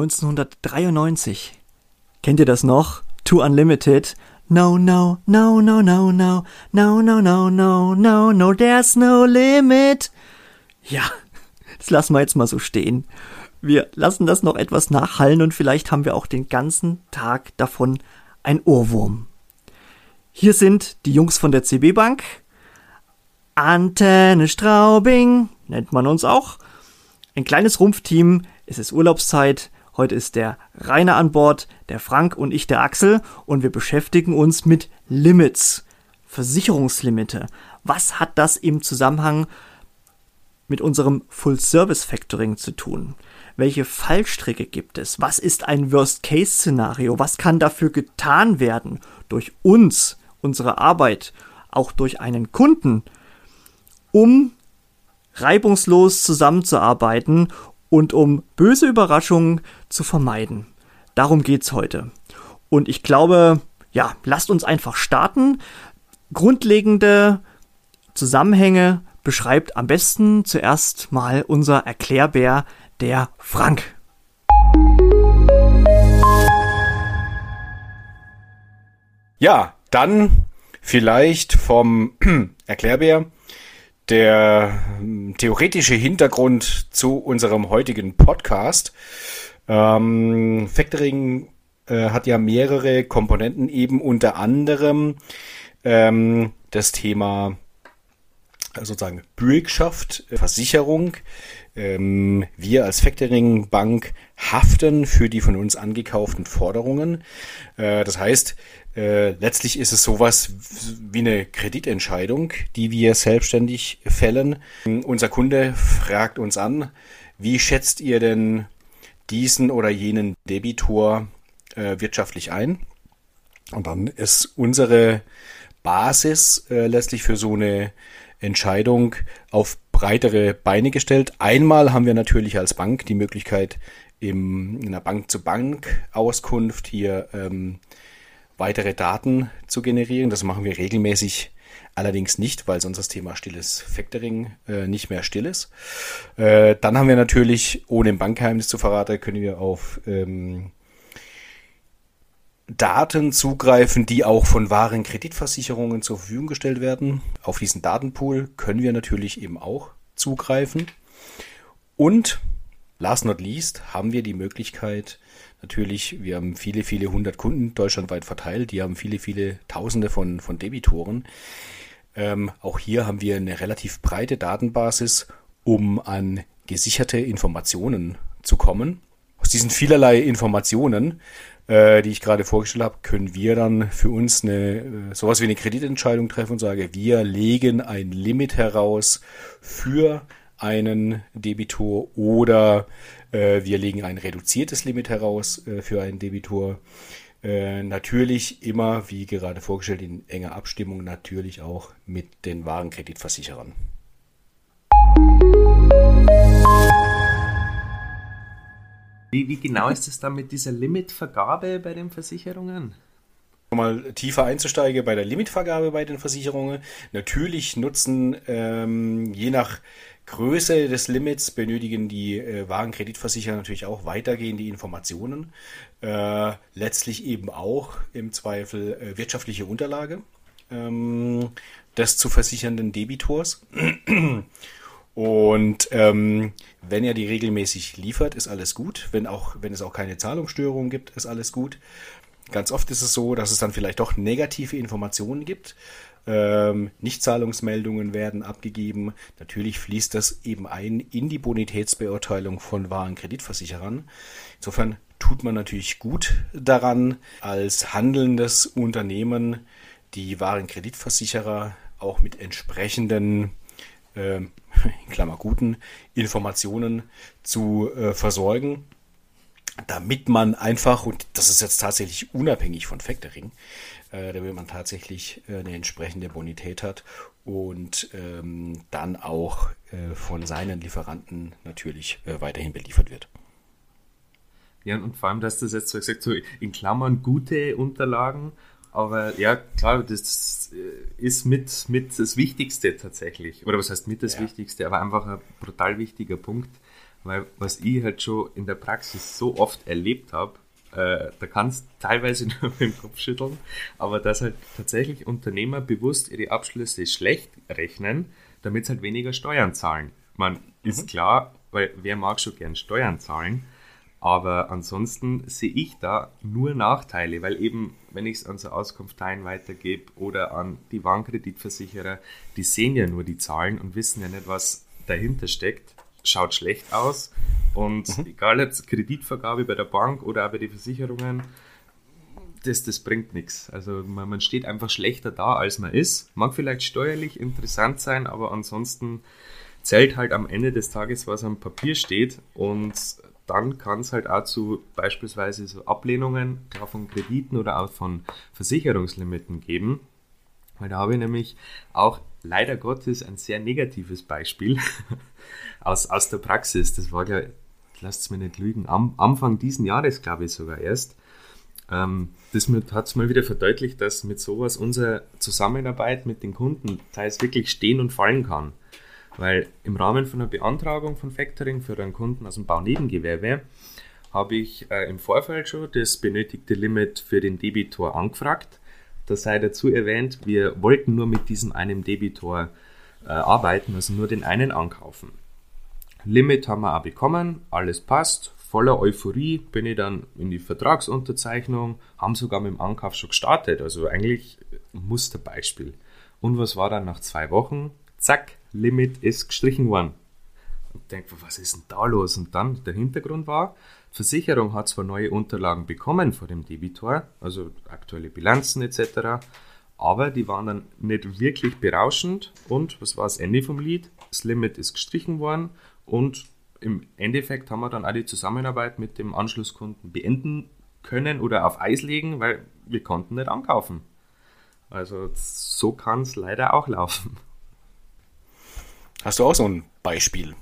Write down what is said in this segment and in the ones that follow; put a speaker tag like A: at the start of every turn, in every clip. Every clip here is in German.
A: 1993. Kennt ihr das noch? Too Unlimited. No, no, no, no, no, no, no, no, no, no, no, no, there's no limit. Ja, das lassen wir jetzt mal so stehen. Wir lassen das noch etwas nachhallen und vielleicht haben wir auch den ganzen Tag davon ein Ohrwurm. Hier sind die Jungs von der CB Bank. Antenne Straubing nennt man uns auch. Ein kleines Rumpfteam. Es ist Urlaubszeit. Heute ist der Rainer an Bord, der Frank und ich der Axel und wir beschäftigen uns mit Limits. Versicherungslimite. Was hat das im Zusammenhang mit unserem Full-Service-Factoring zu tun? Welche Fallstricke gibt es? Was ist ein Worst-Case-Szenario? Was kann dafür getan werden durch uns, unsere Arbeit, auch durch einen Kunden, um reibungslos zusammenzuarbeiten und um böse Überraschungen zu vermeiden. Darum geht's heute. Und ich glaube, ja, lasst uns einfach starten. Grundlegende Zusammenhänge beschreibt am besten zuerst mal unser Erklärbär, der Frank.
B: Ja, dann vielleicht vom Erklärbär der ähm, theoretische Hintergrund zu unserem heutigen Podcast. Ähm, Factoring äh, hat ja mehrere Komponenten, eben unter anderem ähm, das Thema äh, sozusagen Bürgschaft, äh, Versicherung. Ähm, wir als Factoring-Bank haften für die von uns angekauften Forderungen. Äh, das heißt, äh, letztlich ist es sowas wie eine Kreditentscheidung, die wir selbstständig fällen. Unser Kunde fragt uns an, wie schätzt ihr denn diesen oder jenen Debitor äh, wirtschaftlich ein? Und dann ist unsere Basis äh, letztlich für so eine Entscheidung auf breitere Beine gestellt. Einmal haben wir natürlich als Bank die Möglichkeit, im, in einer Bank-zu-Bank-Auskunft hier ähm, weitere Daten zu generieren. Das machen wir regelmäßig allerdings nicht, weil sonst das Thema stilles Factoring äh, nicht mehr still ist. Äh, dann haben wir natürlich, ohne im Bankgeheimnis zu verraten, können wir auf ähm, Daten zugreifen, die auch von wahren Kreditversicherungen zur Verfügung gestellt werden. Auf diesen Datenpool können wir natürlich eben auch zugreifen. Und last not least haben wir die Möglichkeit, natürlich, wir haben viele, viele hundert Kunden deutschlandweit verteilt, die haben viele, viele Tausende von, von Debitoren. Ähm, auch hier haben wir eine relativ breite Datenbasis, um an gesicherte Informationen zu kommen. Aus diesen vielerlei Informationen, äh, die ich gerade vorgestellt habe, können wir dann für uns eine, äh, sowas wie eine Kreditentscheidung treffen und sagen, wir legen ein Limit heraus für einen Debitor oder wir legen ein reduziertes Limit heraus äh, für einen Debitor. Äh, natürlich immer, wie gerade vorgestellt, in enger Abstimmung natürlich auch mit den Warenkreditversicherern.
C: Wie, wie genau ist es dann mit dieser Limitvergabe bei den Versicherungen?
B: Mal tiefer einzusteigen bei der Limitvergabe bei den Versicherungen. Natürlich nutzen ähm, je nach Größe des Limits benötigen die äh, Wagenkreditversicherer natürlich auch weitergehende Informationen. Äh, letztlich eben auch im Zweifel äh, wirtschaftliche Unterlage ähm, des zu versichernden Debitors. Und ähm, wenn er die regelmäßig liefert, ist alles gut. Wenn, auch, wenn es auch keine Zahlungsstörungen gibt, ist alles gut. Ganz oft ist es so, dass es dann vielleicht doch negative Informationen gibt. Ähm, Nichtzahlungsmeldungen werden abgegeben. Natürlich fließt das eben ein in die Bonitätsbeurteilung von wahren Kreditversicherern. Insofern tut man natürlich gut daran, als handelndes Unternehmen die wahren Kreditversicherer auch mit entsprechenden äh, in Klammer guten Informationen zu äh, versorgen, damit man einfach, und das ist jetzt tatsächlich unabhängig von Factoring, äh, damit man tatsächlich äh, eine entsprechende Bonität hat und ähm, dann auch äh, von seinen Lieferanten natürlich äh, weiterhin beliefert wird.
C: Ja, und vor allem, dass das jetzt so gesagt, so in Klammern gute Unterlagen, aber ja, klar, das äh, ist mit, mit das Wichtigste tatsächlich. Oder was heißt mit das ja. Wichtigste, aber einfach ein brutal wichtiger Punkt, Weil was ich halt schon in der Praxis so oft erlebt habe, äh, da kannst teilweise nur mit dem Kopf schütteln, aber dass halt tatsächlich Unternehmer bewusst ihre Abschlüsse schlecht rechnen, damit sie halt weniger Steuern zahlen. Man mhm. ist klar, weil wer mag schon gern Steuern zahlen, aber ansonsten sehe ich da nur Nachteile, weil eben, wenn ich es an so Auskunftteilen weitergebe oder an die Warnkreditversicherer, die sehen ja nur die Zahlen und wissen ja nicht, was dahinter steckt. Schaut schlecht aus. Und mhm. egal jetzt Kreditvergabe bei der Bank oder auch bei den Versicherungen, das, das bringt nichts. Also man, man steht einfach schlechter da, als man ist. Mag vielleicht steuerlich interessant sein, aber ansonsten zählt halt am Ende des Tages, was am Papier steht. Und dann kann es halt auch zu beispielsweise so Ablehnungen von Krediten oder auch von Versicherungslimiten geben. Weil da habe ich nämlich auch leider Gottes ein sehr negatives Beispiel aus, aus der Praxis. Das war ja, lasst es mir nicht lügen, am Anfang diesen Jahres, glaube ich sogar erst. Ähm, das hat es mal wieder verdeutlicht, dass mit sowas unsere Zusammenarbeit mit den Kunden teils wirklich stehen und fallen kann. Weil im Rahmen von einer Beantragung von Factoring für einen Kunden aus dem Baunebengewerbe habe ich äh, im Vorfeld schon das benötigte Limit für den Debitor angefragt. Da sei dazu erwähnt, wir wollten nur mit diesem einen Debitor äh, arbeiten, also nur den einen ankaufen. Limit haben wir auch bekommen, alles passt, voller Euphorie bin ich dann in die Vertragsunterzeichnung, haben sogar mit dem Ankauf schon gestartet, also eigentlich Musterbeispiel. Und was war dann nach zwei Wochen? Zack, Limit ist gestrichen worden. Und denke, was ist denn da los? Und dann der Hintergrund war, Versicherung hat zwar neue Unterlagen bekommen vor dem Debitor, also aktuelle Bilanzen etc., aber die waren dann nicht wirklich berauschend und was war das Ende vom Lied? Das Limit ist gestrichen worden und im Endeffekt haben wir dann auch die Zusammenarbeit mit dem Anschlusskunden beenden können oder auf Eis legen, weil wir konnten nicht ankaufen. Also so kann es leider auch laufen.
B: Hast du auch so ein Beispiel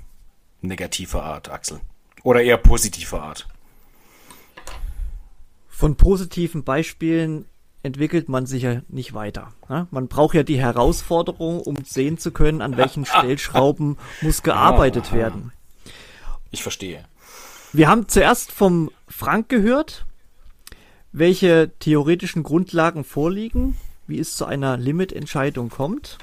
B: negativer Art, Axel? Oder eher positiver Art?
A: Von positiven Beispielen entwickelt man sich ja nicht weiter. Ne? Man braucht ja die Herausforderung, um sehen zu können, an welchen Stellschrauben muss gearbeitet ah, werden.
B: Ich verstehe.
A: Wir haben zuerst vom Frank gehört, welche theoretischen Grundlagen vorliegen, wie es zu einer Limitentscheidung kommt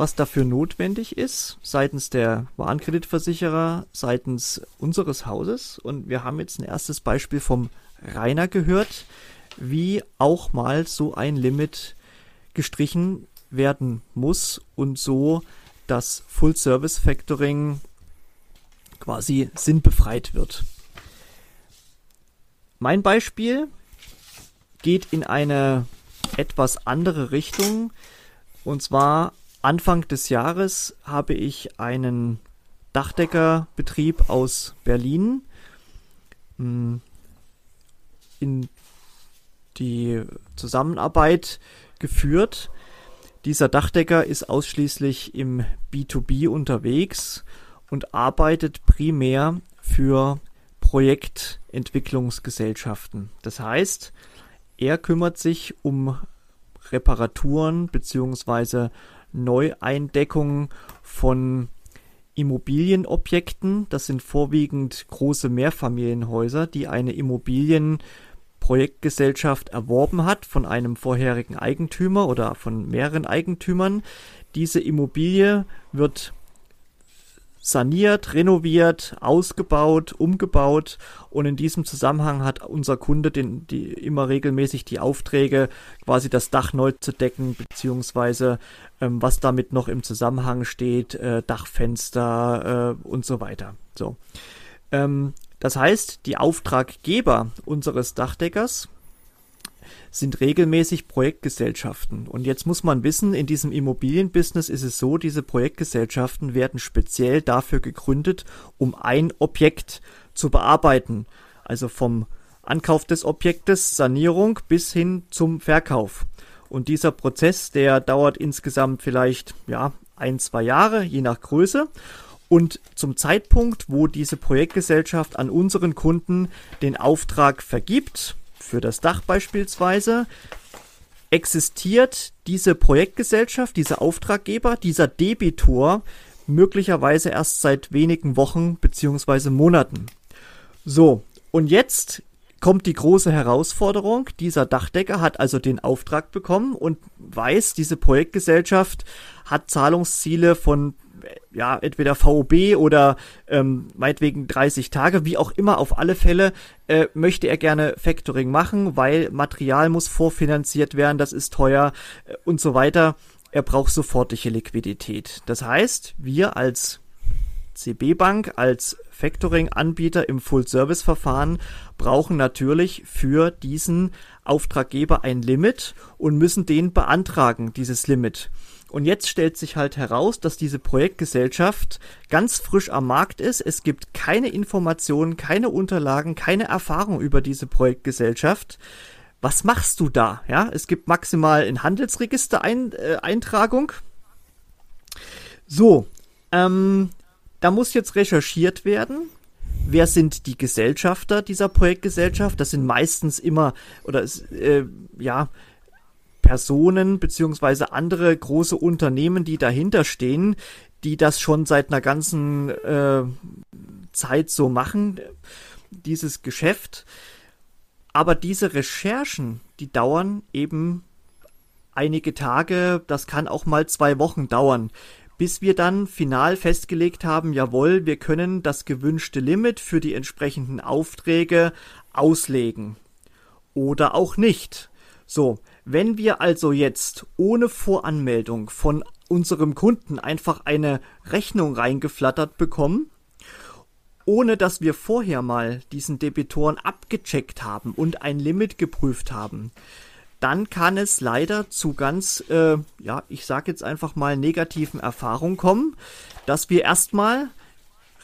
A: was dafür notwendig ist, seitens der Warenkreditversicherer, seitens unseres Hauses. Und wir haben jetzt ein erstes Beispiel vom Rainer gehört, wie auch mal so ein Limit gestrichen werden muss und so das Full Service Factoring quasi sinnbefreit wird. Mein Beispiel geht in eine etwas andere Richtung. Und zwar Anfang des Jahres habe ich einen Dachdeckerbetrieb aus Berlin hm, in die Zusammenarbeit geführt. Dieser Dachdecker ist ausschließlich im B2B unterwegs und arbeitet primär für Projektentwicklungsgesellschaften. Das heißt, er kümmert sich um Reparaturen beziehungsweise Neueindeckung von Immobilienobjekten. Das sind vorwiegend große Mehrfamilienhäuser, die eine Immobilienprojektgesellschaft erworben hat von einem vorherigen Eigentümer oder von mehreren Eigentümern. Diese Immobilie wird saniert, renoviert, ausgebaut, umgebaut und in diesem Zusammenhang hat unser Kunde den, die, immer regelmäßig die Aufträge, quasi das Dach neu zu decken, beziehungsweise ähm, was damit noch im Zusammenhang steht, äh, Dachfenster äh, und so weiter. So. Ähm, das heißt, die Auftraggeber unseres Dachdeckers sind regelmäßig Projektgesellschaften. Und jetzt muss man wissen, in diesem Immobilienbusiness ist es so, diese Projektgesellschaften werden speziell dafür gegründet, um ein Objekt zu bearbeiten. Also vom Ankauf des Objektes, Sanierung bis hin zum Verkauf. Und dieser Prozess, der dauert insgesamt vielleicht, ja, ein, zwei Jahre, je nach Größe. Und zum Zeitpunkt, wo diese Projektgesellschaft an unseren Kunden den Auftrag vergibt, für das Dach beispielsweise, existiert diese Projektgesellschaft, dieser Auftraggeber, dieser Debitor möglicherweise erst seit wenigen Wochen beziehungsweise Monaten. So, und jetzt kommt die große Herausforderung. Dieser Dachdecker hat also den Auftrag bekommen und weiß, diese Projektgesellschaft hat Zahlungsziele von ja, entweder VOB oder ähm, meinetwegen 30 Tage, wie auch immer, auf alle Fälle äh, möchte er gerne Factoring machen, weil Material muss vorfinanziert werden, das ist teuer äh, und so weiter. Er braucht sofortige Liquidität. Das heißt, wir als CB Bank, als Factoring-Anbieter im Full-Service-Verfahren brauchen natürlich für diesen Auftraggeber ein Limit und müssen den beantragen, dieses Limit. Und jetzt stellt sich halt heraus, dass diese Projektgesellschaft ganz frisch am Markt ist. Es gibt keine Informationen, keine Unterlagen, keine Erfahrung über diese Projektgesellschaft. Was machst du da? Ja, es gibt maximal in Handelsregister ein, äh, Eintragung. So, ähm, da muss jetzt recherchiert werden. Wer sind die Gesellschafter dieser Projektgesellschaft? Das sind meistens immer oder äh, ja Personen beziehungsweise andere große Unternehmen, die dahinter stehen, die das schon seit einer ganzen äh, Zeit so machen, dieses Geschäft. Aber diese Recherchen, die dauern eben einige Tage, das kann auch mal zwei Wochen dauern, bis wir dann final festgelegt haben, jawohl, wir können das gewünschte Limit für die entsprechenden Aufträge auslegen. Oder auch nicht. So, wenn wir also jetzt ohne Voranmeldung von unserem Kunden einfach eine Rechnung reingeflattert bekommen, ohne dass wir vorher mal diesen Debitoren abgecheckt haben und ein Limit geprüft haben, dann kann es leider zu ganz, äh, ja, ich sag jetzt einfach mal negativen Erfahrungen kommen, dass wir erstmal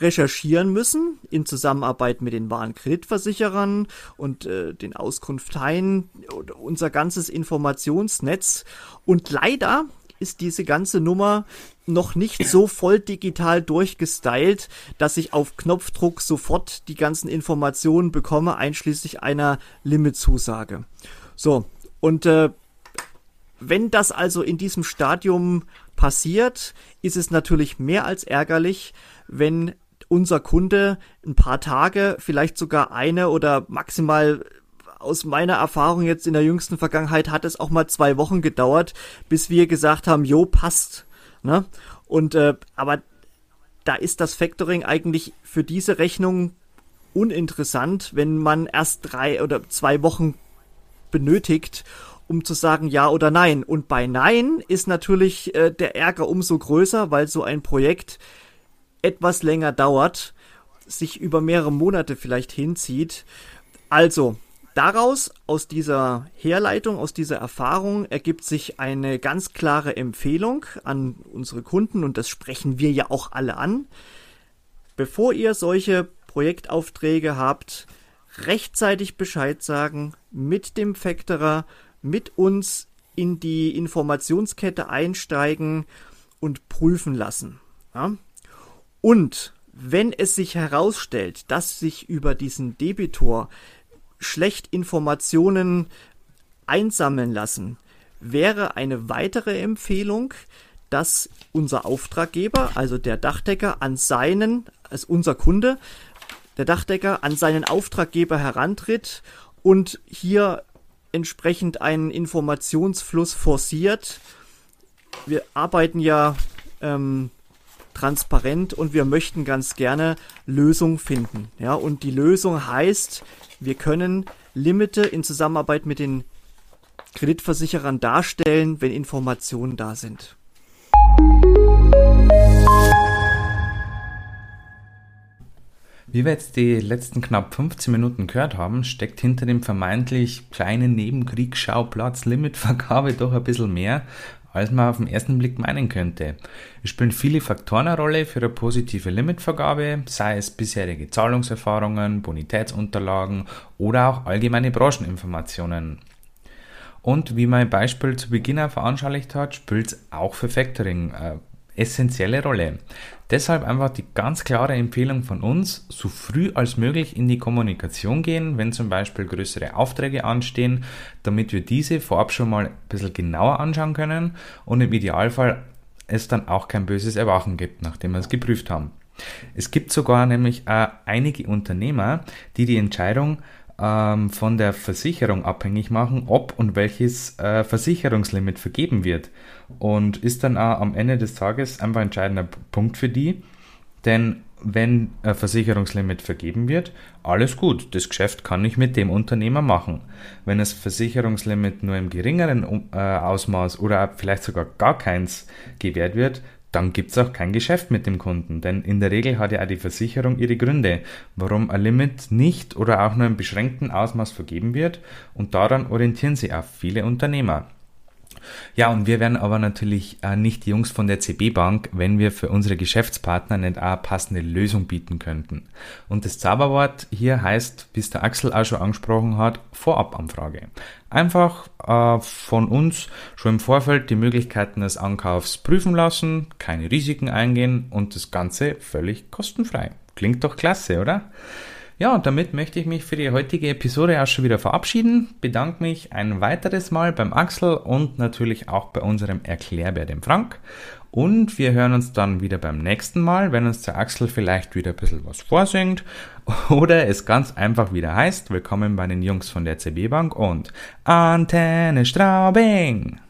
A: recherchieren müssen in Zusammenarbeit mit den wahren Kreditversicherern und äh, den Auskunfteien, unser ganzes Informationsnetz. Und leider ist diese ganze Nummer noch nicht so voll digital durchgestylt, dass ich auf Knopfdruck sofort die ganzen Informationen bekomme, einschließlich einer Limitzusage. So, und äh, wenn das also in diesem Stadium passiert, ist es natürlich mehr als ärgerlich, wenn unser Kunde ein paar Tage, vielleicht sogar eine oder maximal aus meiner Erfahrung jetzt in der jüngsten Vergangenheit hat es auch mal zwei Wochen gedauert, bis wir gesagt haben, jo, passt. Ne? Und äh, aber da ist das Factoring eigentlich für diese Rechnung uninteressant, wenn man erst drei oder zwei Wochen benötigt, um zu sagen ja oder nein. Und bei Nein ist natürlich äh, der Ärger umso größer, weil so ein Projekt etwas länger dauert, sich über mehrere Monate vielleicht hinzieht. Also, daraus, aus dieser Herleitung, aus dieser Erfahrung ergibt sich eine ganz klare Empfehlung an unsere Kunden und das sprechen wir ja auch alle an. Bevor ihr solche Projektaufträge habt, rechtzeitig Bescheid sagen, mit dem Factorer, mit uns in die Informationskette einsteigen und prüfen lassen. Ja? Und wenn es sich herausstellt, dass sich über diesen Debitor schlecht Informationen einsammeln lassen, wäre eine weitere Empfehlung, dass unser Auftraggeber, also der Dachdecker, an seinen, als unser Kunde, der Dachdecker an seinen Auftraggeber herantritt und hier entsprechend einen Informationsfluss forciert. Wir arbeiten ja ähm, transparent und wir möchten ganz gerne Lösungen finden. Ja, und die Lösung heißt, wir können Limite in Zusammenarbeit mit den Kreditversicherern darstellen, wenn Informationen da sind.
C: Wie wir jetzt die letzten knapp 15 Minuten gehört haben, steckt hinter dem vermeintlich kleinen Nebenkriegsschauplatz Limitvergabe doch ein bisschen mehr, als man auf den ersten Blick meinen könnte. Es spielen viele Faktoren eine Rolle für eine positive Limitvergabe, sei es bisherige Zahlungserfahrungen, Bonitätsunterlagen oder auch allgemeine Brancheninformationen. Und wie mein Beispiel zu Beginn veranschaulicht hat, spielt es auch für Factoring eine essentielle Rolle. Deshalb einfach die ganz klare Empfehlung von uns, so früh als möglich in die Kommunikation gehen, wenn zum Beispiel größere Aufträge anstehen, damit wir diese vorab schon mal ein bisschen genauer anschauen können und im Idealfall
D: es dann auch kein böses Erwachen gibt, nachdem wir es geprüft haben. Es gibt sogar nämlich äh, einige Unternehmer, die die Entscheidung ähm, von der Versicherung abhängig machen, ob und welches äh, Versicherungslimit vergeben wird. Und ist dann auch am Ende des Tages einfach ein entscheidender Punkt für die. Denn wenn ein Versicherungslimit vergeben wird, alles gut, das Geschäft kann ich mit dem Unternehmer machen. Wenn das Versicherungslimit nur im geringeren äh, Ausmaß oder vielleicht sogar gar keins gewährt wird, dann gibt es auch kein Geschäft mit dem Kunden, denn in der Regel hat ja auch die Versicherung ihre Gründe, warum ein Limit nicht oder auch nur im beschränkten Ausmaß vergeben wird und daran orientieren sich auch viele Unternehmer. Ja, und wir wären aber natürlich äh, nicht die Jungs von der CB Bank, wenn wir für unsere Geschäftspartner nicht eine passende Lösung bieten könnten. Und das Zauberwort hier heißt, bis der Axel auch schon angesprochen hat, Vorabanfrage. Einfach äh, von uns schon im Vorfeld die Möglichkeiten des Ankaufs prüfen lassen, keine Risiken eingehen und das Ganze völlig kostenfrei. Klingt doch klasse, oder? Ja, und damit möchte ich mich für die heutige Episode auch schon wieder verabschieden. Bedanke mich ein weiteres Mal beim Axel und natürlich auch bei unserem Erklärbär, dem Frank. Und wir hören uns dann wieder beim nächsten Mal, wenn uns der Axel vielleicht wieder ein bisschen was vorsingt oder es ganz einfach wieder heißt, willkommen bei den Jungs von der CB Bank und Antenne Straubing.